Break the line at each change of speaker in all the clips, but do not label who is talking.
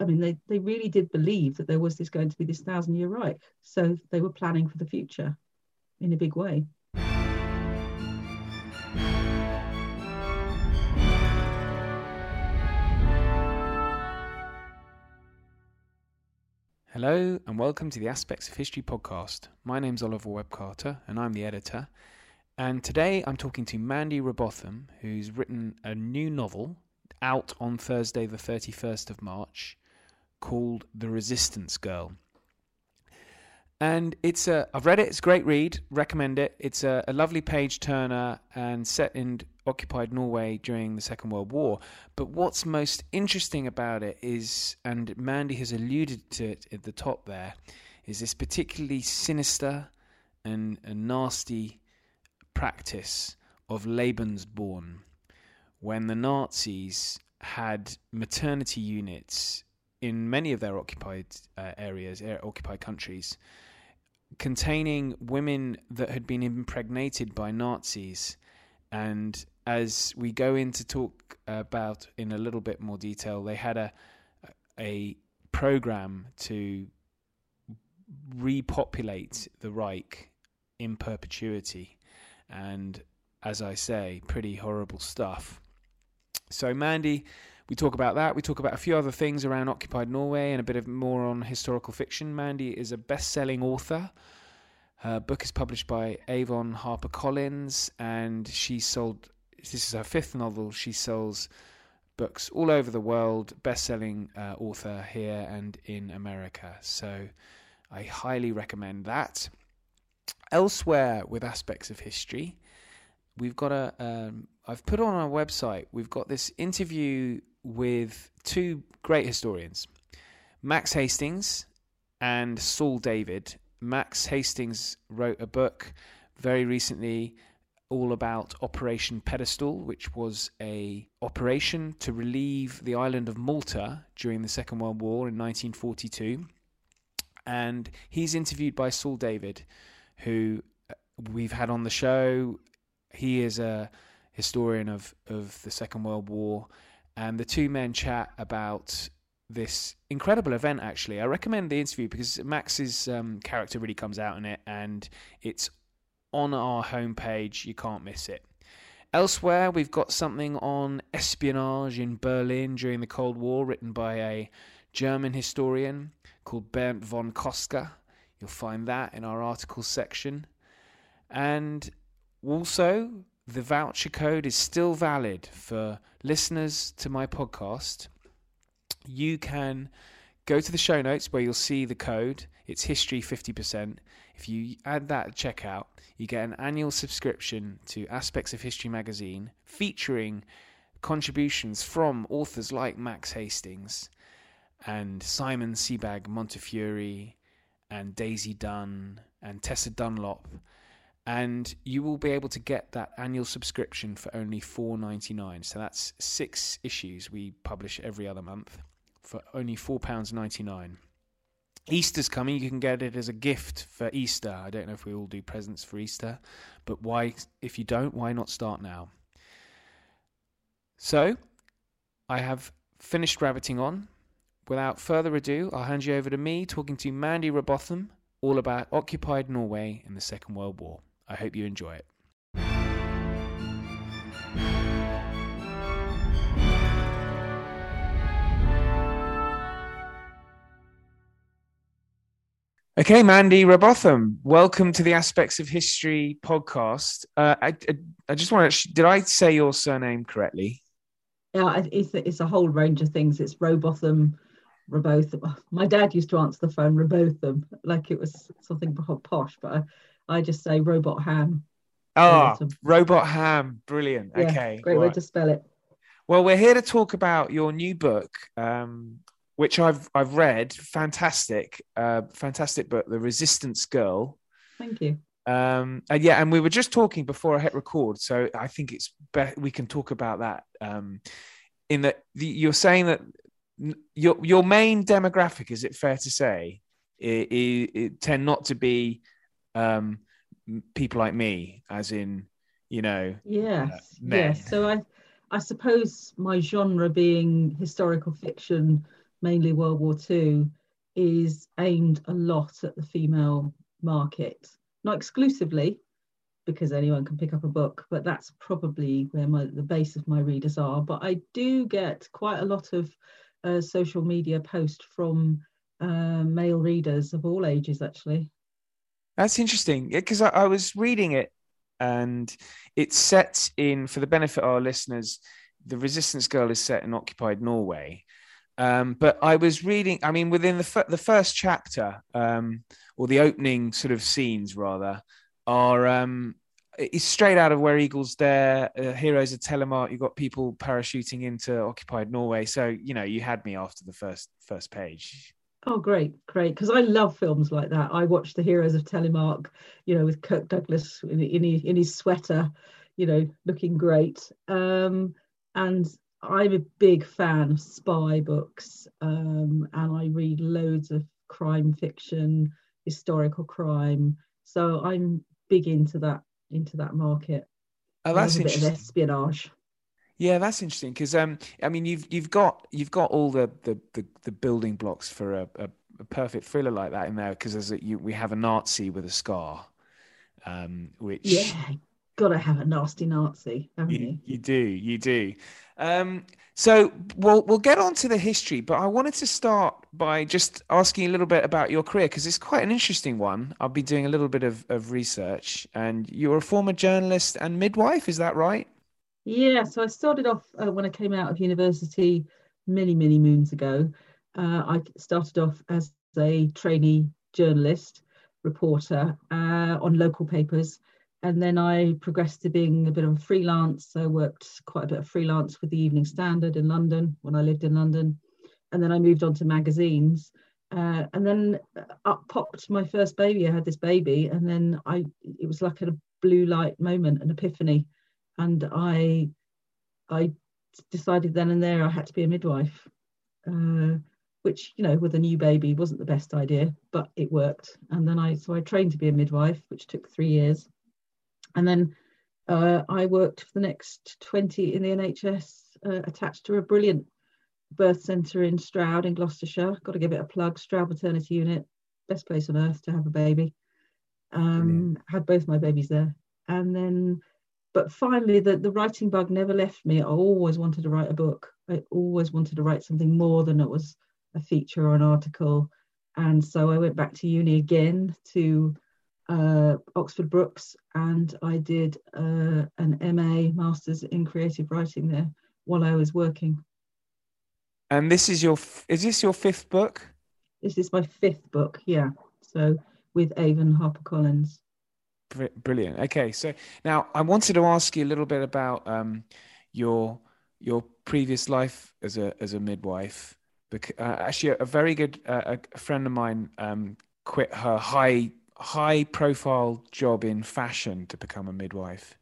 I mean, they, they really did believe that there was this going to be this thousand year Reich. So they were planning for the future in a big way.
Hello, and welcome to the Aspects of History podcast. My name's Oliver Webb Carter, and I'm the editor. And today I'm talking to Mandy Robotham, who's written a new novel out on Thursday, the 31st of March, called The Resistance Girl. And it's a, I've read it, it's a great read, recommend it. It's a, a lovely page turner and set in occupied Norway during the Second World War. But what's most interesting about it is, and Mandy has alluded to it at the top there, is this particularly sinister and, and nasty practice of Lebensborn when the Nazis had maternity units in many of their occupied uh, areas, occupied countries, containing women that had been impregnated by Nazis. And as we go in to talk about in a little bit more detail, they had a a program to repopulate the Reich in perpetuity and as I say, pretty horrible stuff. So, Mandy, we talk about that. We talk about a few other things around occupied Norway and a bit of more on historical fiction. Mandy is a best selling author. Her book is published by Avon HarperCollins, and she sold this is her fifth novel. She sells books all over the world, best selling uh, author here and in America. So, I highly recommend that. Elsewhere with aspects of history, we've got a. Um, I've put on our website. We've got this interview with two great historians, Max Hastings and Saul David. Max Hastings wrote a book very recently all about Operation Pedestal, which was a operation to relieve the island of Malta during the Second World War in 1942. And he's interviewed by Saul David, who uh, we've had on the show. He is a historian of, of the Second World War, and the two men chat about this incredible event. Actually, I recommend the interview because Max's um, character really comes out in it, and it's on our homepage. You can't miss it. Elsewhere, we've got something on espionage in Berlin during the Cold War, written by a German historian called Bernd von Kostka. You'll find that in our articles section. And also, the voucher code is still valid for listeners to my podcast. You can go to the show notes where you'll see the code. It's history 50%. If you add that at checkout, you get an annual subscription to Aspects of History magazine featuring contributions from authors like Max Hastings and Simon Sebag Montefiore and Daisy Dunn and Tessa Dunlop. And you will be able to get that annual subscription for only four ninety nine. So that's six issues we publish every other month for only four pounds ninety nine. Easter's coming. You can get it as a gift for Easter. I don't know if we all do presents for Easter, but why? If you don't, why not start now? So, I have finished rabbiting on without further ado, I'll hand you over to me talking to Mandy Robotham all about occupied Norway in the Second World War. I hope you enjoy it. Okay, Mandy Robotham, welcome to the Aspects of History podcast. Uh, I, I, I, just want to, did I say your surname correctly?
Yeah, it's, it's a whole range of things. It's Robotham, Robotham. My dad used to answer the phone Robotham like it was something posh, but I, I just say Robot Ham.
Ah, oh, Robot Ham. Brilliant. Yeah, okay.
Great right. way to spell it.
Well, we're here to talk about your new book, um, which I've I've read. Fantastic, uh, fantastic book, The Resistance Girl.
Thank you.
Um, and yeah, and we were just talking before I hit record, so I think it's be- we can talk about that. Um, in that you're saying that your your main demographic is it fair to say it, it, it tend not to be um, people like me as in you know
yes uh, yes so i i suppose my genre being historical fiction mainly World War II, is aimed a lot at the female market, not exclusively, because anyone can pick up a book, but that's probably where my the base of my readers are. But I do get quite a lot of uh, social media post from uh, male readers of all ages, actually.
That's interesting because I, I, was reading it and it's set in, for the benefit of our listeners, the Resistance Girl is set in occupied Norway. Um, but I was reading, I mean, within the, f- the first chapter, um, or the opening sort of scenes rather, are um, it's straight out of Where Eagles Dare, uh, Heroes of Telemark. You've got people parachuting into occupied Norway. So you know, you had me after the first first page.
Oh, great, great! Because I love films like that. I watched the Heroes of Telemark, you know, with Kirk Douglas in, in, in his sweater, you know, looking great. Um, and I'm a big fan of spy books, um, and I read loads of crime fiction, historical crime. So I'm big into that into that market.
Oh, that's
a
interesting.
Bit of espionage.
Yeah, that's interesting because um, I mean, you've you've got you've got all the the the, the building blocks for a, a, a, perfect thriller like that in there because a, you, we have a Nazi with a scar, um, which
yeah, gotta have a nasty Nazi, haven't
you?
You,
you do, you do. Um, so we'll we'll get on to the history, but I wanted to start by just asking a little bit about your career because it's quite an interesting one. I'll be doing a little bit of, of research, and you're a former journalist and midwife, is that right?
Yeah. So I started off uh, when I came out of university many many moons ago. Uh, I started off as a trainee journalist reporter uh, on local papers and then I progressed to being a bit of a freelance. I worked quite a bit of freelance with the Evening Standard in London when I lived in London, and then I moved on to magazines. Uh, and then up popped my first baby. I had this baby, and then I it was like a blue light moment, an epiphany, and I I decided then and there I had to be a midwife. Uh, which you know with a new baby wasn't the best idea but it worked and then i so i trained to be a midwife which took three years and then uh, I worked for the next 20 in the NHS, uh, attached to a brilliant birth centre in Stroud in Gloucestershire. Got to give it a plug. Stroud Maternity Unit, best place on earth to have a baby. Um, had both my babies there, and then, but finally, the the writing bug never left me. I always wanted to write a book. I always wanted to write something more than it was a feature or an article, and so I went back to uni again to uh, Oxford Brookes, and I did uh, an MA Masters in Creative Writing there while I was working.
And this is your is this your fifth book?
This is my fifth book, yeah. So with Avon HarperCollins.
Brilliant. Okay, so now I wanted to ask you a little bit about um, your your previous life as a as a midwife. Because, uh, actually, a very good uh, a friend of mine um, quit her high high profile job in fashion to become a midwife.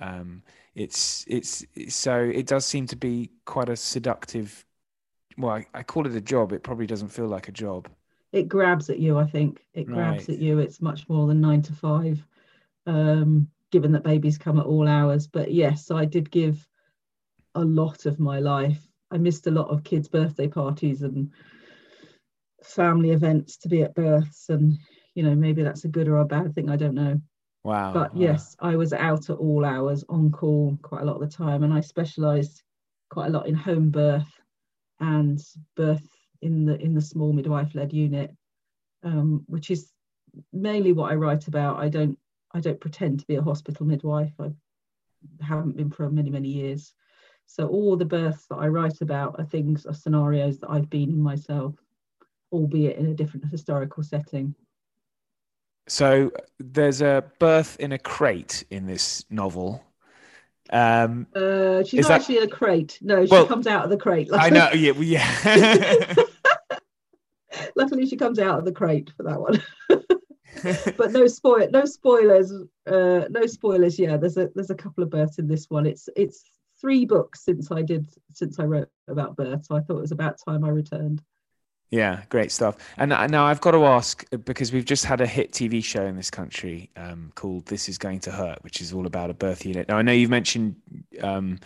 Um, it's, it's, so it does seem to be quite a seductive. Well, I, I, call it a job. It probably doesn't feel like a job.
It grabs at you. I think it grabs right. at you. It's much more than nine to five. Um, given that babies come at all hours, but yes, I did give a lot of my life. I missed a lot of kids' birthday parties and family events to be at births. And you know maybe that's a good or a bad thing. I don't know.
Wow.
But wow. yes i was out at all hours on call quite a lot of the time. And i specialized quite a lot in home birth and birth in the in the small midwife led unit um, which is mainly what i write about. I don't i don't pretend to be a hospital midwife i haven't been for many many years so all the births that i write about are things are scenarios that i've been in myself albeit in a different historical setting
so there's a birth in a crate in this novel.
Um, uh, she's not that... actually in a crate. No, she well, comes out of the crate.
Luckily. I know. Yeah, well, yeah.
Luckily, she comes out of the crate for that one. but no spoil, no spoilers. Uh, no spoilers. Yeah, there's a there's a couple of births in this one. It's it's three books since I did since I wrote about birth, so I thought it was about time I returned.
Yeah, great stuff. And now I've got to ask because we've just had a hit TV show in this country um, called "This Is Going to Hurt," which is all about a birth unit. Now I know you've mentioned um,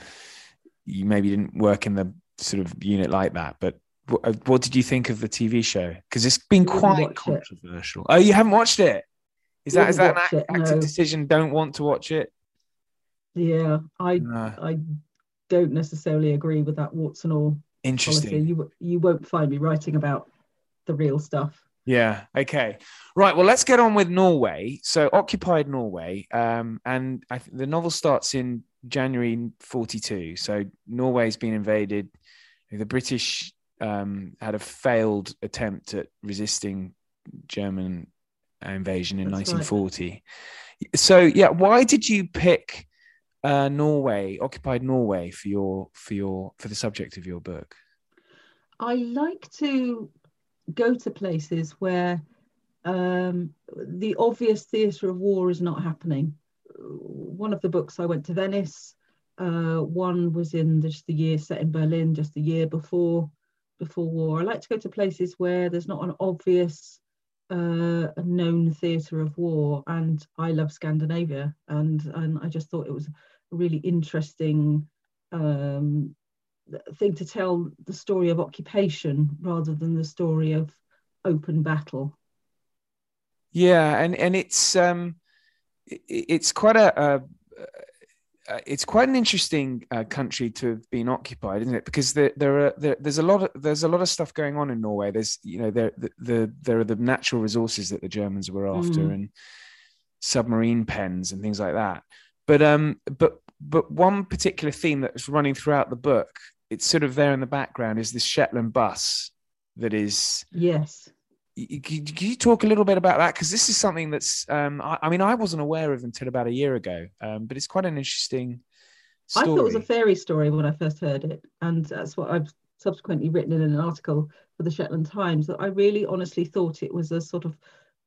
you maybe didn't work in the sort of unit like that, but what, uh, what did you think of the TV show? Because it's been quite
watch it.
controversial. Oh, you haven't watched it? Is that is that an act-
it,
active decision? Don't want to watch it?
Yeah, I
No.
I don't necessarily agree with that warts and all policy.
Interesting.
You you won't find me writing about the real stuff.
Yeah. Okay. Right. Well, let's get on with Norway. So, occupied Norway, um, and I th- the novel starts in January '42. So, Norway's been invaded. The British um, had a failed attempt at resisting German invasion in
That's right.
1940. So, yeah, why did you pick uh, Norway, occupied Norway, for your for your for the subject of your book?
I like to go to places where um, the obvious theatre of war is not happening. One of the books I went to Venice. Uh, one was in just the year set in Berlin, just the year before before war. I like to go to places where there's not an obvious uh, known theatre of war, and I love Scandinavia, and and I just thought it was a really interesting um, thing to tell the story of occupation rather than the story of open battle.
Yeah, and and it's um, it's quite a, a uh, it's quite an interesting uh, country to have been occupied, isn't it? Because there there are there, there's a lot of there's a lot of stuff going on in Norway. There's you know there the, the there are the natural resources that the Germans were after
Mm.
and submarine pens and things like that. But um but but one particular theme that's running throughout the book, it's sort of there in the background, is this Shetland bus that is
Yes.
Can can you talk a little bit about that? Because this is something that's, um, I, I mean, I wasn't aware of until about a year ago, um, but it's quite an interesting story.
I thought it was a fairy story when I first heard it, and that's what I've subsequently written in an article for the Shetland Times. That I really honestly thought it was a sort of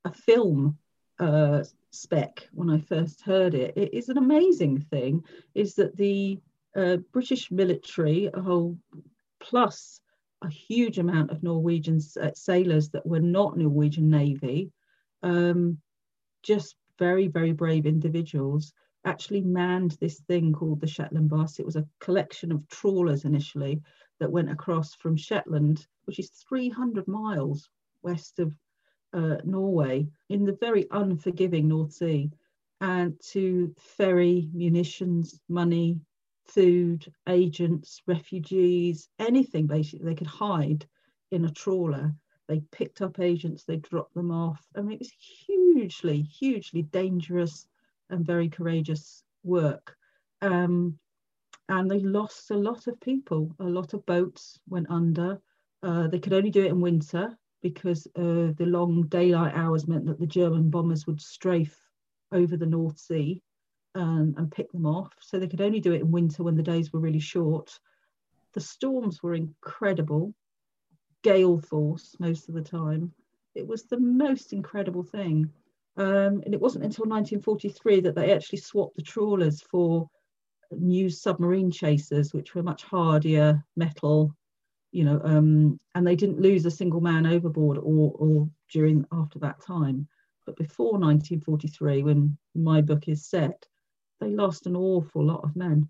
a film uh, spec when I first heard it. It is an amazing thing. Is that the uh, British military, a whole plus a huge amount of Norwegian uh, sailors that were not Norwegian Navy, um, just very very brave individuals actually manned this thing called the Shetland bus. It was a collection of trawlers initially that went across from Shetland, which is 300 miles west of uh, Norway, in the very unforgiving North Sea, and to ferry munitions, money, food, agents, refugees, anything basically they could hide in a trawler. They picked up agents, they dropped them off. I mean, it was hugely, hugely dangerous and very courageous work. Um, and they lost a lot of people. A lot of boats went under. Uh, they could only do it in winter because uh, the long daylight hours meant that the German bombers would strafe over the North Sea um, and pick them off. So they could only do it in winter when the days were really short. The storms were incredible, gale force most of the time. It was the most incredible thing. Um, and it wasn't until 1943 that they actually swapped the trawlers for new submarine chasers, which were much hardier metal, you know, um, and they didn't lose a single man overboard or, or during after that time. But before 1943, when my book is set, they lost an awful lot of men.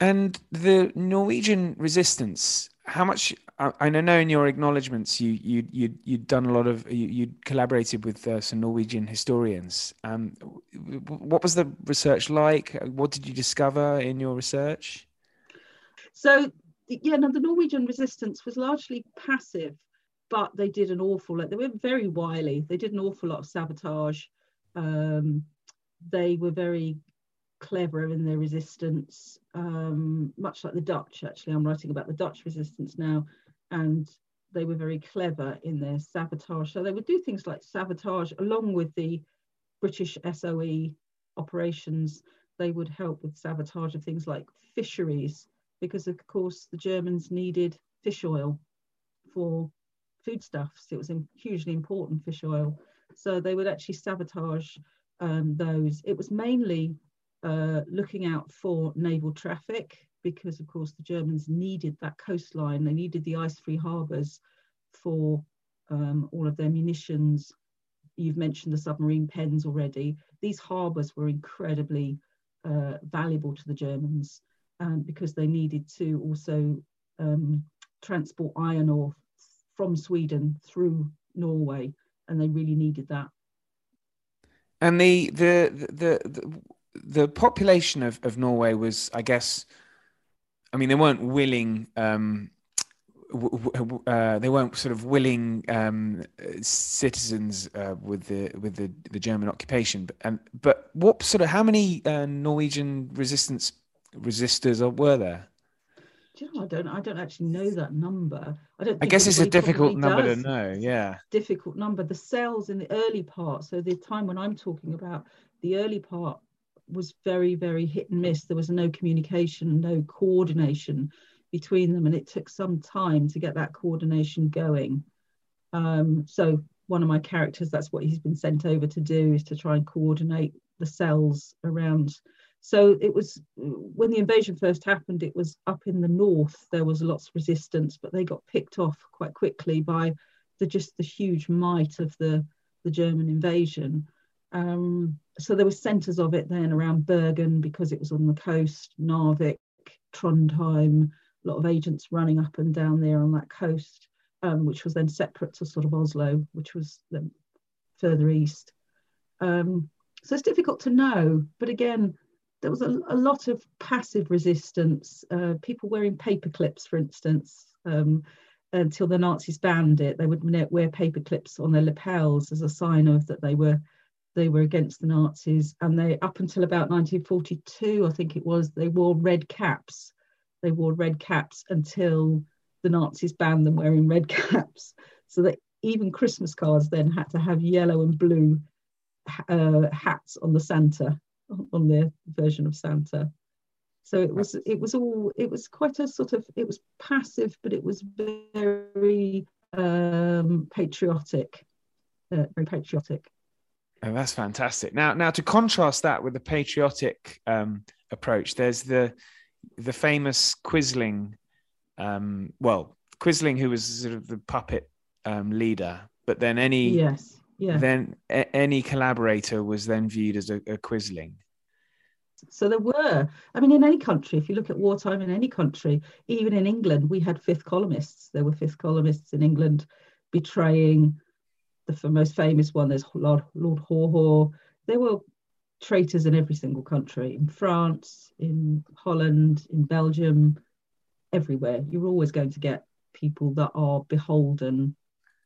And the Norwegian resistance, how much? I, I know in your acknowledgements you you you you'd done a lot of you you collaborated with uh, some Norwegian historians. Um, what was the research like? What did you discover in your research?
So yeah, no, the Norwegian resistance was largely passive, but they did an awful lot. They were very wily. They did an awful lot of sabotage. Um, they were very clever in their resistance, um, much like the Dutch. Actually, I'm writing about the Dutch resistance now, and they were very clever in their sabotage. So they would do things like sabotage along with the British SOE operations. They would help with sabotage of things like fisheries, because of course the Germans needed fish oil for foodstuffs. It was hugely important fish oil. So they would actually sabotage um, those. It was mainly uh, looking out for naval traffic because, of course, the Germans needed that coastline. They needed the ice-free harbours for um, all of their munitions. You've mentioned the submarine pens already. These harbours were incredibly uh, valuable to the Germans um, because they needed to also um, transport iron ore from Sweden through Norway, and they really needed that.
And the the the the, the population of, of Norway was, I guess, I mean, they weren't willing. Um, uh, they weren't sort of willing um, citizens uh, with the with the, the German occupation. But, um, but what sort of how many uh, Norwegian resistance resistors were there?
You know, I don't I don't actually know that number. I don't.
I guess it's a difficult number to know. Yeah,
difficult number. The cells in the early part, so the time when I'm talking about, the early part was very very hit and miss. There was no communication, no coordination between them, and it took some time to get that coordination going. Um, so one of my characters, that's what he's been sent over to do, is to try and coordinate the cells around. So it was when the invasion first happened, it was up in the north. There was lots of resistance, but they got picked off quite quickly by the just the huge might of the the German invasion. Um, so there were centres of it then around Bergen because it was on the coast, Narvik, Trondheim, a lot of agents running up and down there on that coast, um, which was then separate to sort of Oslo, which was further east. Um, so it's difficult to know, but again, there was a, a lot of passive resistance. Uh, people wearing paper clips, for instance, um, until the Nazis banned it. They would wear paper clips on their lapels as a sign of that they were they were against the Nazis. And they up until about 1942, I think it was, they wore red caps they wore red caps until the Nazis banned them wearing red caps. So that even Christmas cards then had to have yellow and blue uh, hats on the Santa, on their version of Santa. So it was it was all it was quite a sort of it was passive, but it was very um, patriotic, uh, very patriotic.
Oh, that's fantastic. Now, now to contrast that with the patriotic um, approach, there's the the famous Quisling, um, well, Quisling, who was sort of the puppet um, leader, but then any
yes, yeah.
then a- any collaborator was then viewed as a, a Quisling.
So there were, I mean, in any country, if you look at wartime in any country, even in England, we had fifth columnists. There were fifth columnists in England betraying the most famous one. There's Lord, Lord Haw Haw. There were traitors in every single country in France, in Holland, in Belgium, everywhere. You're always going to get people that are beholden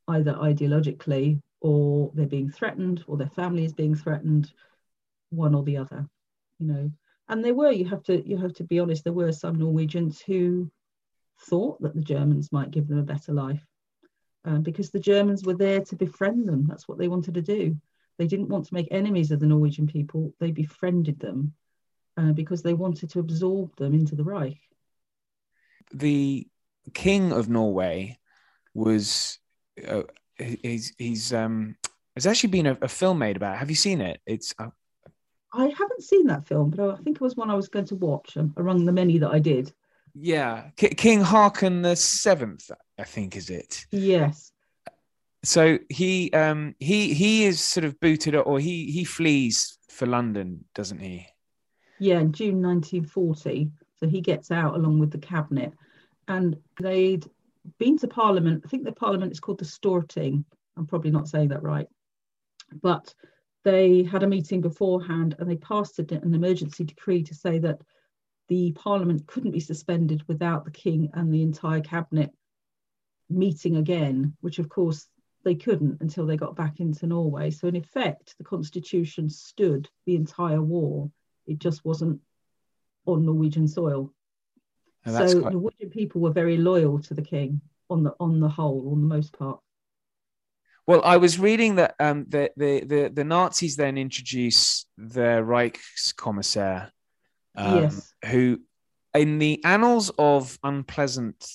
either ideologically or they're being threatened or their family is being threatened, one or the other, you know. And there were, you have to you have to be honest, there were some Norwegians who thought that the Germans might give them a better life. Uh, because the Germans were there to befriend them. That's what they wanted to do. They didn't want to make enemies of the Norwegian people. They befriended them uh, because they wanted to absorb them into the Reich.
The king of Norway was uh, he's he's um there's actually been a, a, film made about it. Have you seen it? It's uh...
I haven't seen that film, but I think it was one I was going to watch um, among the many that I did.
Yeah, K- King Haakon the Seventh, I think is it.
Yes
so he um he he is sort of booted or he he flees for London, doesn't he?
Yeah, in June 1940. So he gets out along with the cabinet, and they'd been to Parliament. I think the Parliament is called the Storting. I'm probably not saying that right, but they had a meeting beforehand and they passed an emergency decree to say that the Parliament couldn't be suspended without the King and the entire cabinet meeting again, which of course they couldn't until they got back into Norway. So, in effect, the constitution stood the entire war. It just wasn't on Norwegian soil. So quite... Norwegian people were very loyal to the king on the on the whole, on the most part.
Well, I was reading that um, the, the, the the Nazis then introduce the Reichskommissar, um, yes. who, in the annals of unpleasant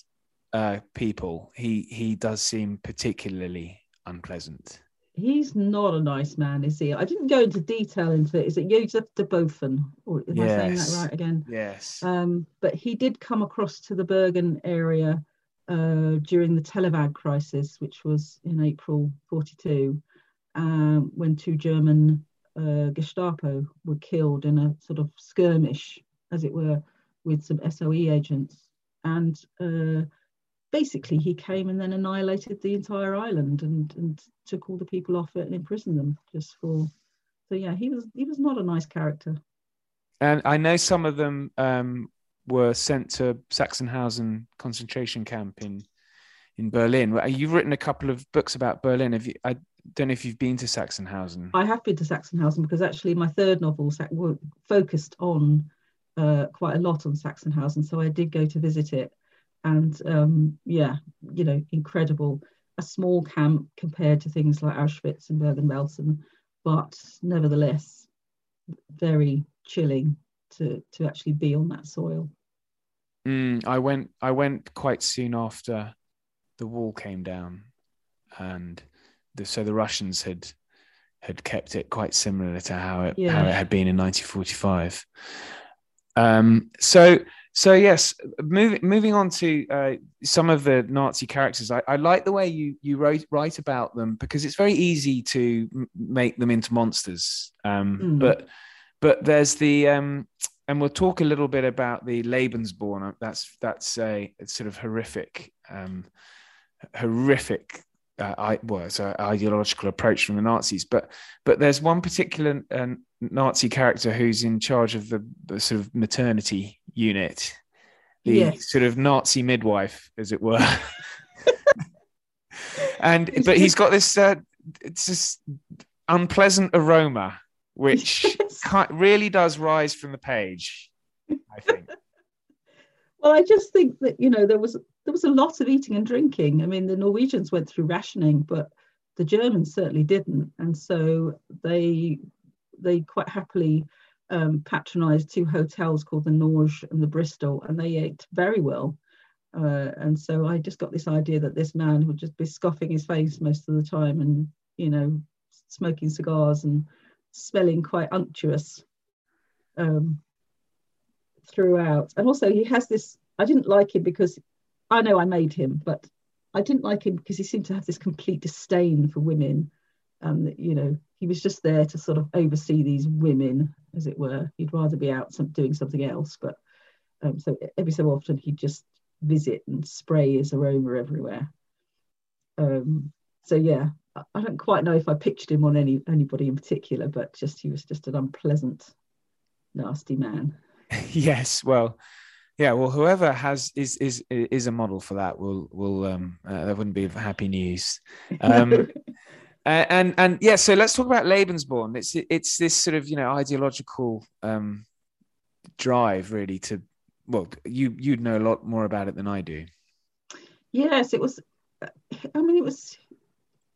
uh, people, he he does seem particularly unpleasant.
He's not a nice man, is he? I didn't go into detail into it. Is it Josef Terboven? Or am yes. I saying that right again?
Yes.
Um, but he did come across to the Bergen area uh, during the Telavåg crisis, which was in April 42, um, when two German uh, Gestapo were killed in a sort of skirmish, as it were, with some SOE agents. And uh, basically he came and then annihilated the entire island and and took all the people off it and imprisoned them just for so yeah he was he was not a nice character.
And i know some of them um, were sent to sachsenhausen concentration camp in in berlin. You've written a couple of books about berlin. Have you i don't know if you've been to sachsenhausen.
I have been to sachsenhausen because actually my third novel focused on uh, quite a lot on sachsenhausen so i did go to visit it and um, yeah, you know, incredible. A small camp compared to things like Auschwitz and Bergen-Belsen, but nevertheless, very chilling to to actually be on that soil.
Mm, I went. I went quite soon after the wall came down, and the, so the Russians had had kept it quite similar to how it yeah. how it had been in 1945. Um, so so yes, moving moving on to uh, some of the Nazi characters, I, I, like the way you you write write about them because it's very easy to m- make them into monsters. Um, mm. But but there's the um, and we'll talk a little bit about the Lebensborn. That's that's a sort of horrific um, horrific uh, I, well, it's an ideological approach from the Nazis, but but there's one particular uh, Nazi character who's in charge of the, the sort of maternity unit, the yes. sort of Nazi midwife, as it were. and but he's got this uh, it's this unpleasant aroma which yes. really does rise from the page. I think.
well, I just think that you know there was there was a lot of eating and drinking. I mean, the Norwegians went through rationing, but the Germans certainly didn't, and so they they quite happily um, patronised two hotels called the Norge and the Bristol, and they ate very well. Uh, and so I just got this idea that this man would just be scoffing his face most of the time, and you know, smoking cigars and smelling quite unctuous um, throughout. And also, he has this. I didn't like him because I know I made him, but I didn't like him because he seemed to have this complete disdain for women. And you know, he was just there to sort of oversee these women, as it were. He'd rather be out some, doing something else, but um, so every so often he'd just visit and spray his aroma everywhere. Um, so yeah, I don't quite know if I pictured him on any anybody in particular, but just he was just an unpleasant, nasty man.
yes, well, yeah, well, whoever has is is is a model for that will will um uh, that wouldn't be happy news. Um, and and yeah, so let's talk about Lebensborn. It's it's this sort of you know ideological um drive really to well you you'd know a lot more about it than I do.
Yes, it was. I mean, it was.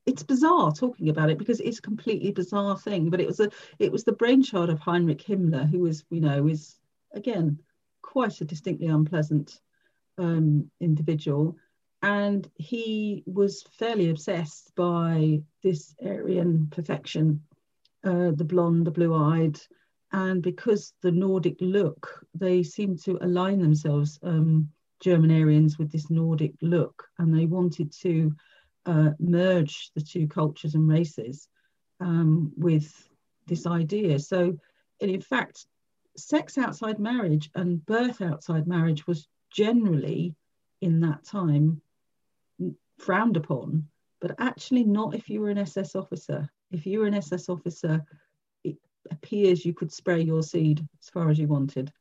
It's bizarre talking about it because it's a completely bizarre thing. But it was a it was the brainchild of Heinrich Himmler, who was you know is again quite a distinctly unpleasant um, individual. And he was fairly obsessed by this Aryan perfection, uh, the blonde, the blue eyed. And because the Nordic look, they seem to align themselves, um, German Aryans, with this Nordic look. And they wanted to uh, merge the two cultures and races um, with this idea. So, in fact, sex outside marriage and birth outside marriage was generally in that time frowned upon, but actually not if you were an SS officer. If you were an SS officer, it appears you could spray your seed as far as you wanted.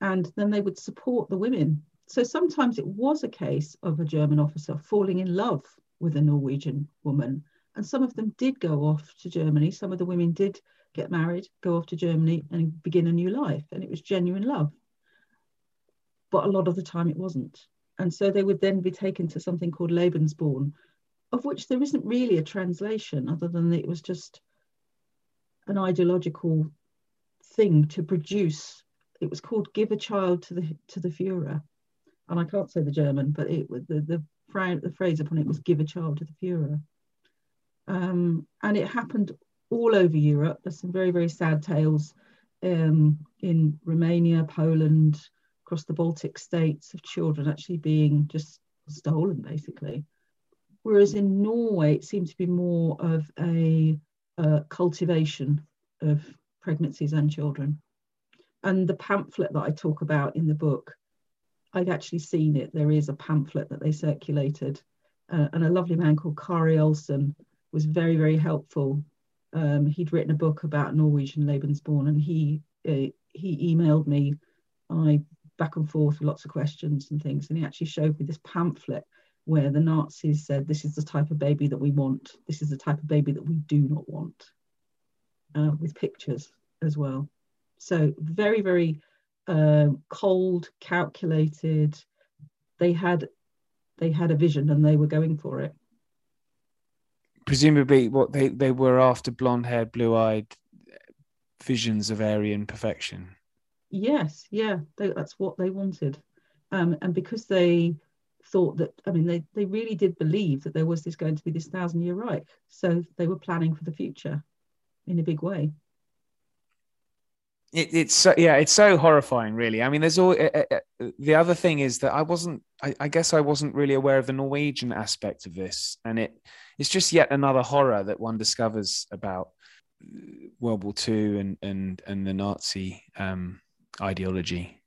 And then they would support the women. So sometimes it was a case of a German officer falling in love with a Norwegian woman. And some of them did go off to Germany. Some of the women did get married, go off to Germany, and begin a new life. And it was genuine love. But a lot of the time it wasn't. And so they would then be taken to something called Lebensborn, of which there isn't really a translation other than it was just an ideological thing to produce. It was called "Give a Child to the to the Führer," and I can't say the German, but it the the, the phrase upon it was "Give a Child to the Führer," um, and it happened all over Europe. There's some very, very sad tales um, in Romania, Poland, across the Baltic states of children actually being just stolen, basically. Whereas in Norway, it seemed to be more of a uh, cultivation of pregnancies and children. And the pamphlet that I talk about in the book, I'd actually seen it. There is a pamphlet that they circulated, uh, and a lovely man called Kåre Olsen was very, very helpful. Um, he'd written a book about Norwegian Lebensborn, and he uh, he emailed me. I back and forth with lots of questions and things, and he actually showed me this pamphlet where the Nazis said, "This is the type of baby that we want. This is the type of baby that we do not want," uh, with pictures as well. So very, very uh, cold, calculated. They had they had a vision and they were going for it.
Presumably, what they they were after blonde-haired, blue-eyed visions of Aryan perfection.
Yes, yeah, they, that's what they wanted, um, and because they thought that I mean they they really did believe that there was this going to be this thousand year Reich, so they were planning for the future in a big way
it, it's so, yeah, it's so horrifying, really. I mean, there's all uh, uh, the other thing is that I wasn't, I, I, guess, I wasn't really aware of the Norwegian aspect of this, and it it's just yet another horror that one discovers about World War II and and and the Nazi um, ideology.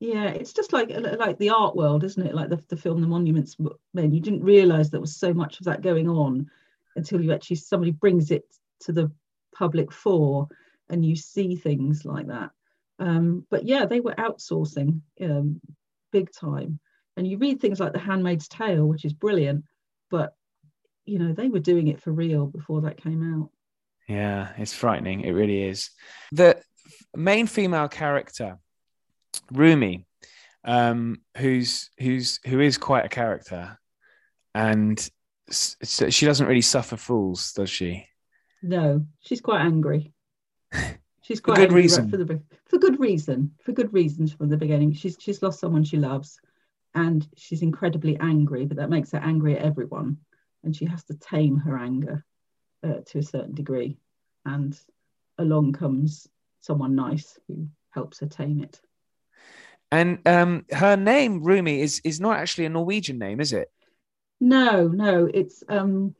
Yeah, it's just like like the art world, isn't it? Like the, the film The Monuments Men. You didn't realise there was so much of that going on until you actually somebody brings it to the public for and you see things like that. Um, but yeah, they were outsourcing um, big time. And you read things like The Handmaid's Tale, which is brilliant, but you know they were doing it for real before that came out.
Yeah, it's frightening. It really is. The main female character, Rumi, um, who's who's who is quite a character, and she doesn't really suffer fools, does she?
No, she's quite angry. She's quite
for good reason.
For, the, for good reason. For good reasons from the beginning. She's she's lost someone she loves, and she's incredibly angry. But that makes her angry at everyone, and she has to tame her anger uh, to a certain degree. And along comes someone nice who helps her tame it.
And um, her name Rumi is is not actually a Norwegian name, is it?
No, no. It's um,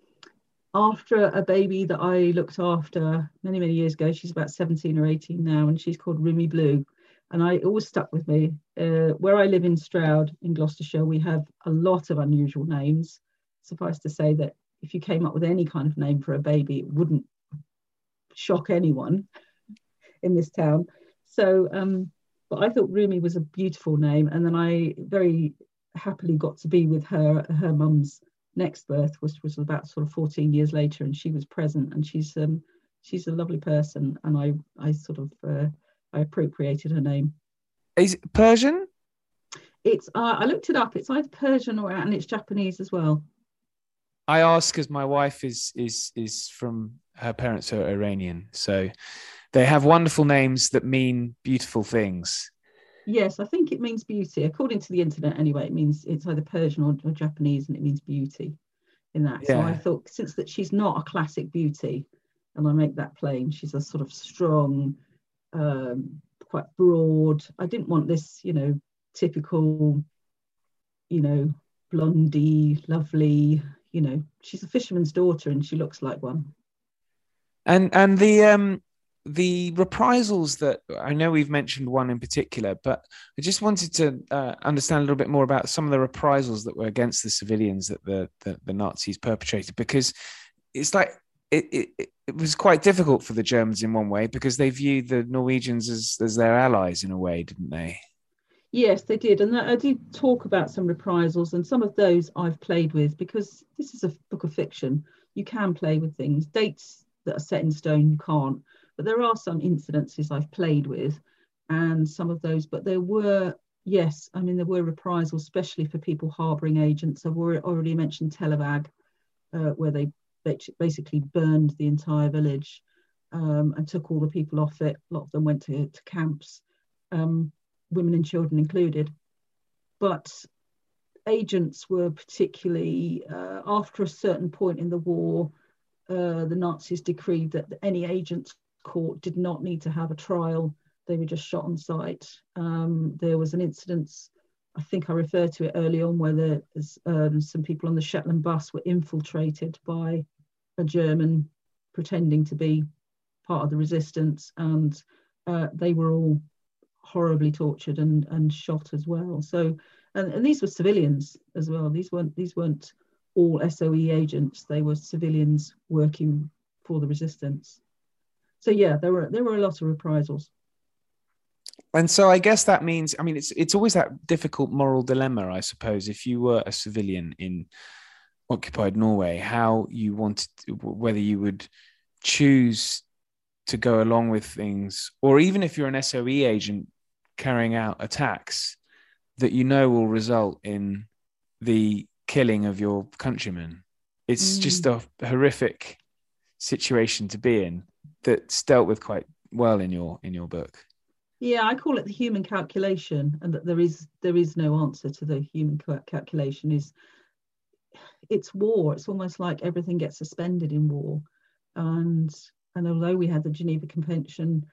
after a baby that I looked after many, many years ago. She's about 17 or 18 now, and she's called Rumi Blue. And I always stuck with me. Uh, where I live in Stroud in Gloucestershire, we have a lot of unusual names. Suffice to say that if you came up with any kind of name for a baby, it wouldn't shock anyone in this town. So, um, but I thought Rumi was a beautiful name. And then I very happily got to be with her, her mum's next birth, which was about sort of 14 years later, and she was present, and she's um, she's a lovely person, and I I sort of uh, I appropriated her name.
Is it Persian?
It's uh, I looked it up. It's either Persian or and it's Japanese as well.
I ask because my wife is is is from her parents are Iranian, so they have wonderful names that mean beautiful things.
Yes, I think it means beauty. According to the internet, anyway, it means it's either Persian or, or Japanese, and it means beauty in that. Yeah. So I thought, since that she's not a classic beauty, and I make that plain, she's a sort of strong, um, quite broad. I didn't want this, you know, typical, you know, blondie, lovely. You know, she's a fisherman's daughter, and she looks like one.
And and the um the reprisals that I know we've mentioned one in particular, but I just wanted to uh, understand a little bit more about some of the reprisals that were against the civilians that the the, the Nazis perpetrated, because it's like it, it, it was quite difficult for the Germans in one way because they viewed the Norwegians as as their allies in a way, didn't they?
Yes, they did, and I did talk about some reprisals, and some of those I've played with because this is a book of fiction. You can play with things, dates that are set in stone. You can't but there are some incidences I've played with, and some of those. But there were, yes, I mean there were reprisals, especially for people harbouring agents. I've already mentioned Telavåg, uh, where they basically burned the entire village um, and took all the people off it. A lot of them went to, to camps, um, women and children included. But agents were particularly uh, after a certain point in the war. Uh, the Nazis decreed that any agents court did not need to have a trial. They were just shot on sight. Um, there was an incident, I think I referred to it early on, where there's um, some people on the Shetland bus were infiltrated by a German pretending to be part of the resistance, and uh, they were all horribly tortured and, and shot as well. So and, and these were civilians as well. These weren't these weren't all SOE agents. They were civilians working for the resistance. So yeah, there were there were a lot of reprisals.
And so I guess that means I mean it's it's always that difficult moral dilemma, I suppose, if you were a civilian in occupied Norway, how you wanted whether you would choose to go along with things, or even if you're an SOE agent carrying out attacks that you know will result in the killing of your countrymen. It's mm. just a horrific situation to be in that's dealt with quite well in your in your book.
Yeah, I call it the human calculation, and that there is there is no answer to the human calculation. Is it's war. It's almost like everything gets suspended in war, and and although we had the Geneva Convention,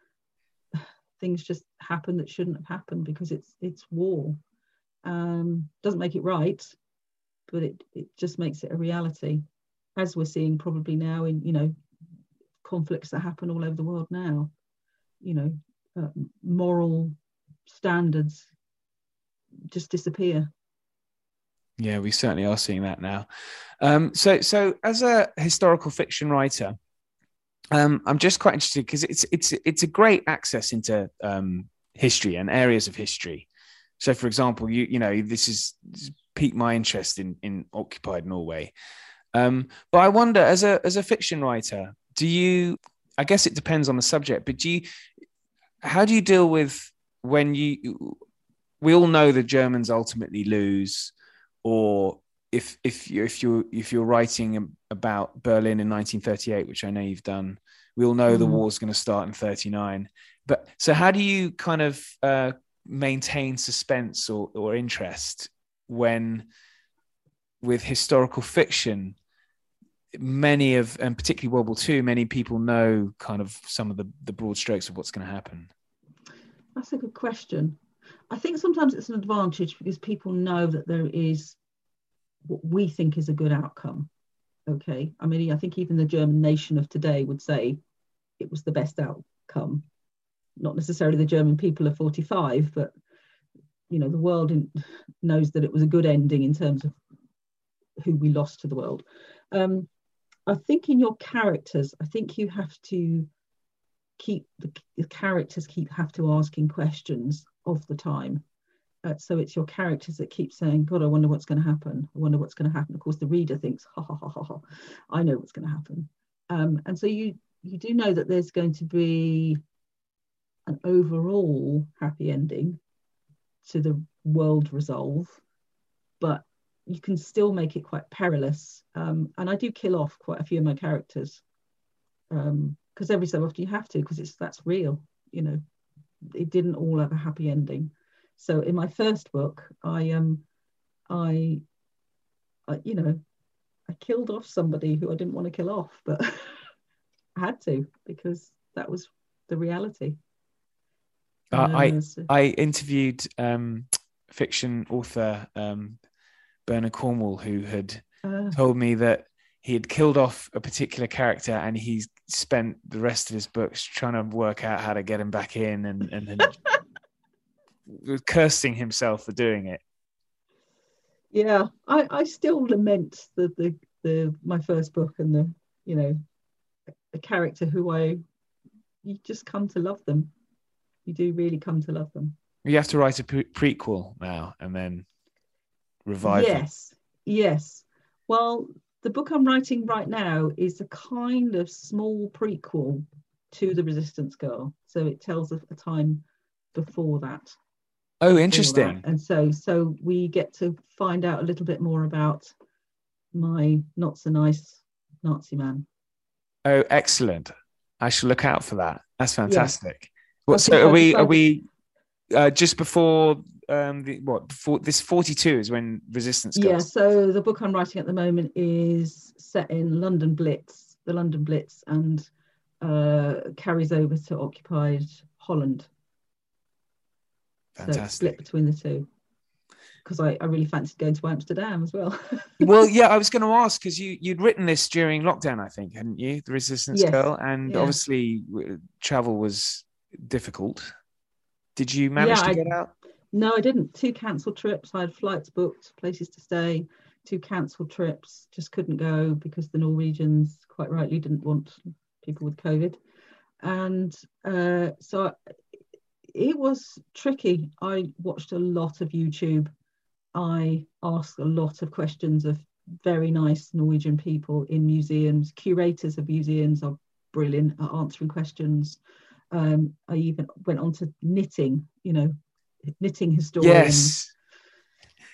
things just happen that shouldn't have happened because it's it's war. Um, doesn't make it right, but it it just makes it a reality, as we're seeing probably now in you know conflicts that happen all over the world now. You know, uh, moral standards just disappear.
Yeah, we certainly are seeing that now. Um, so, so as a historical fiction writer, um, I'm just quite interested because it's it's it's a great access into um, history and areas of history. So, for example, you you know this is piqued my interest in in occupied Norway. Um, but I wonder, as a as a fiction writer, do you? I guess it depends on the subject, but do you? How do you deal with when you? We all know the Germans ultimately lose, or if if you if you're if you're writing about Berlin in 1938, which I know you've done, we all know mm. the war's going to start in 39. But so, how do you kind of uh, maintain suspense or, or interest when, with historical fiction, many of and particularly World War II, many people know kind of some of the the broad strokes of what's going to happen.
That's a good question. I think sometimes it's an advantage because people know that there is what we think is a good outcome. Okay. I mean, I think even the German nation of today would say it was the best outcome. Not necessarily the German people of 45, but you know, the world in, knows that it was a good ending in terms of who we lost to the world. Um, I think in your characters, I think you have to keep the, the characters keep have to asking questions of the time uh, so it's your characters that keep saying, God, I wonder what's going to happen. I wonder what's going to happen. Of course, the reader thinks, ha ha ha ha ha, I know what's going to happen. Um, and so you you do know that there's going to be an overall happy ending to the world resolve, but you can still make it quite perilous. Um, and I do kill off quite a few of my characters because um, every so often you have to because it's that's real. You know, it didn't all have a happy ending. So in my first book, I um, I, I you know, I killed off somebody who I didn't want to kill off, but I had to because that was the reality.
Uh, I uh. I interviewed um, fiction author um, Bernard Cornwell, who had uh, told me that he had killed off a particular character and he spent the rest of his books trying to work out how to get him back in and, and, cursing himself for doing it.
Yeah, I, I still lament the, the the my first book and the you know a character who I you just come to love them. You do really come to love them.
You have to write a pre- prequel now and then revive.
Yes, yes. Well, the book I'm writing right now is a kind of small prequel to the Resistance Girl. So it tells a, a time before that.
Oh, interesting.
And so, so we get to find out a little bit more about my not so nice Nazi man.
Oh, excellent! I shall look out for that. That's fantastic. Yeah. What? So are we? Are we uh, just before um, the what? Before this forty-two is when Resistance. Goes.
Yeah. So the book I'm writing at the moment is set in London Blitz, the London Blitz, and uh, carries over to occupied Holland. Fantastic. So split between the two. Because I, I really fancied going to Amsterdam as well.
well, yeah, I was going to ask because you you'd written this during lockdown, I think, hadn't you? The Resistance yes. Girl, and yeah. obviously travel was difficult. Did you manage yeah, to I, get out?
No, I didn't. Two cancelled trips. I had flights booked, places to stay. Two cancelled trips. Just couldn't go because the Norwegians, quite rightly, didn't want people with COVID. And uh, so it was tricky. I watched a lot of YouTube. I asked a lot of questions of very nice Norwegian people in museums. Curators of museums are brilliant at answering questions. Um, I even went on to knitting, you know, knitting historians.
Yes.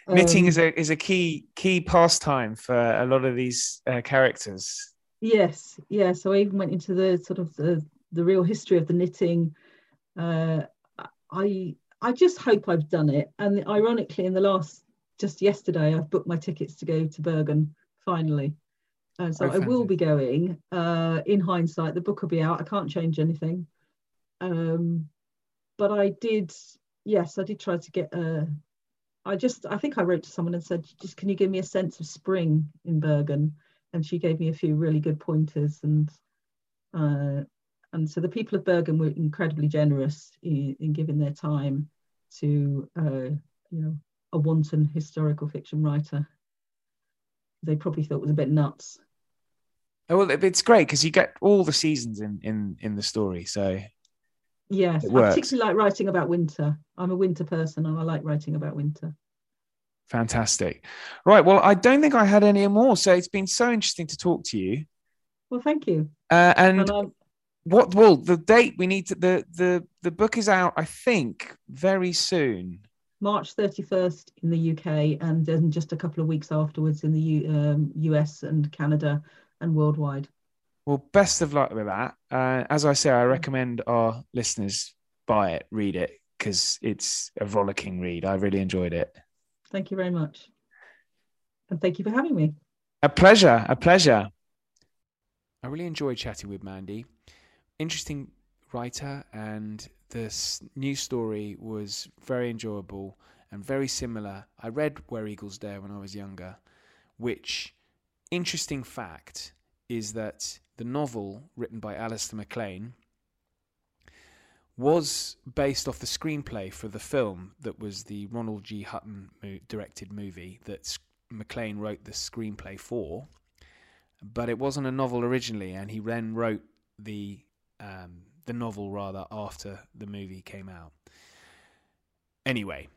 Um, knitting is a is a key key pastime for a lot of these uh, characters.
Yes, yeah. So I even went into the sort of the the real history of the knitting. Uh, I I just hope I've done it. And ironically, in the last just yesterday, I've booked my tickets to go to Bergen finally. And so oh, I will be going. Uh, in hindsight, the book will be out. I can't change anything. Um, but I did, yes, I did try to get a. I just, I think I wrote to someone and said, just can you give me a sense of spring in Bergen? And she gave me a few really good pointers. And uh, and so the people of Bergen were incredibly generous in, in giving their time to, uh, you know, a wanton historical fiction writer. They probably thought was a bit nuts.
Oh, well, it's great because you get all the seasons in in in the story. So
yes, I particularly like writing about winter. I'm a winter person, and I like writing about winter.
Fantastic. Right. Well, I don't think I had any more. So it's been so interesting to talk to you.
Well, thank you.
Uh, and, and what? Well, the date we need to the the the book is out. I think very soon.
March 31st in the UK, and then just a couple of weeks afterwards in the U, um, US and Canada and worldwide.
Well, best of luck with that. Uh, as I say, I recommend our listeners buy it, read it, because it's a rollicking read. I really enjoyed it.
Thank you very much. And thank you for having me.
A pleasure. A pleasure. I really enjoyed chatting with Mandy. Interesting writer, and this new story was very enjoyable and very similar. I read Where Eagles Dare when I was younger, which interesting fact is that the novel written by Alistair MacLean was based off the screenplay for the film that was the Ronald G. Hutton mo- directed movie that MacLean wrote the screenplay for. But it wasn't a novel originally, and he then wrote the um, the novel rather after the movie came out. Anyway,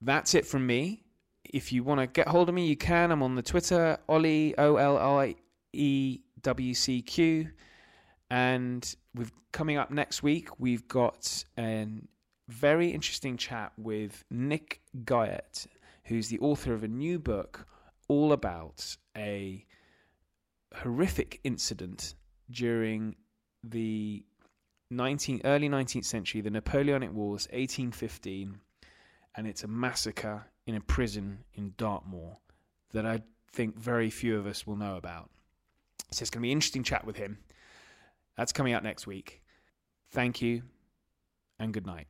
that's it from me if you want to get hold of me, you can. I'm on the Twitter, Ollie, O L I E W C Q. And we've coming up next week, we've got a very interesting chat with Nick Guyatt, who's the author of a new book all about a horrific incident during the 19, early 19th century, the Napoleonic Wars, 1815, and it's a massacre in a prison in Dartmoor that I think very few of us will know about. So it's going to be an interesting chat with him. That's coming out next week. Thank you and good night.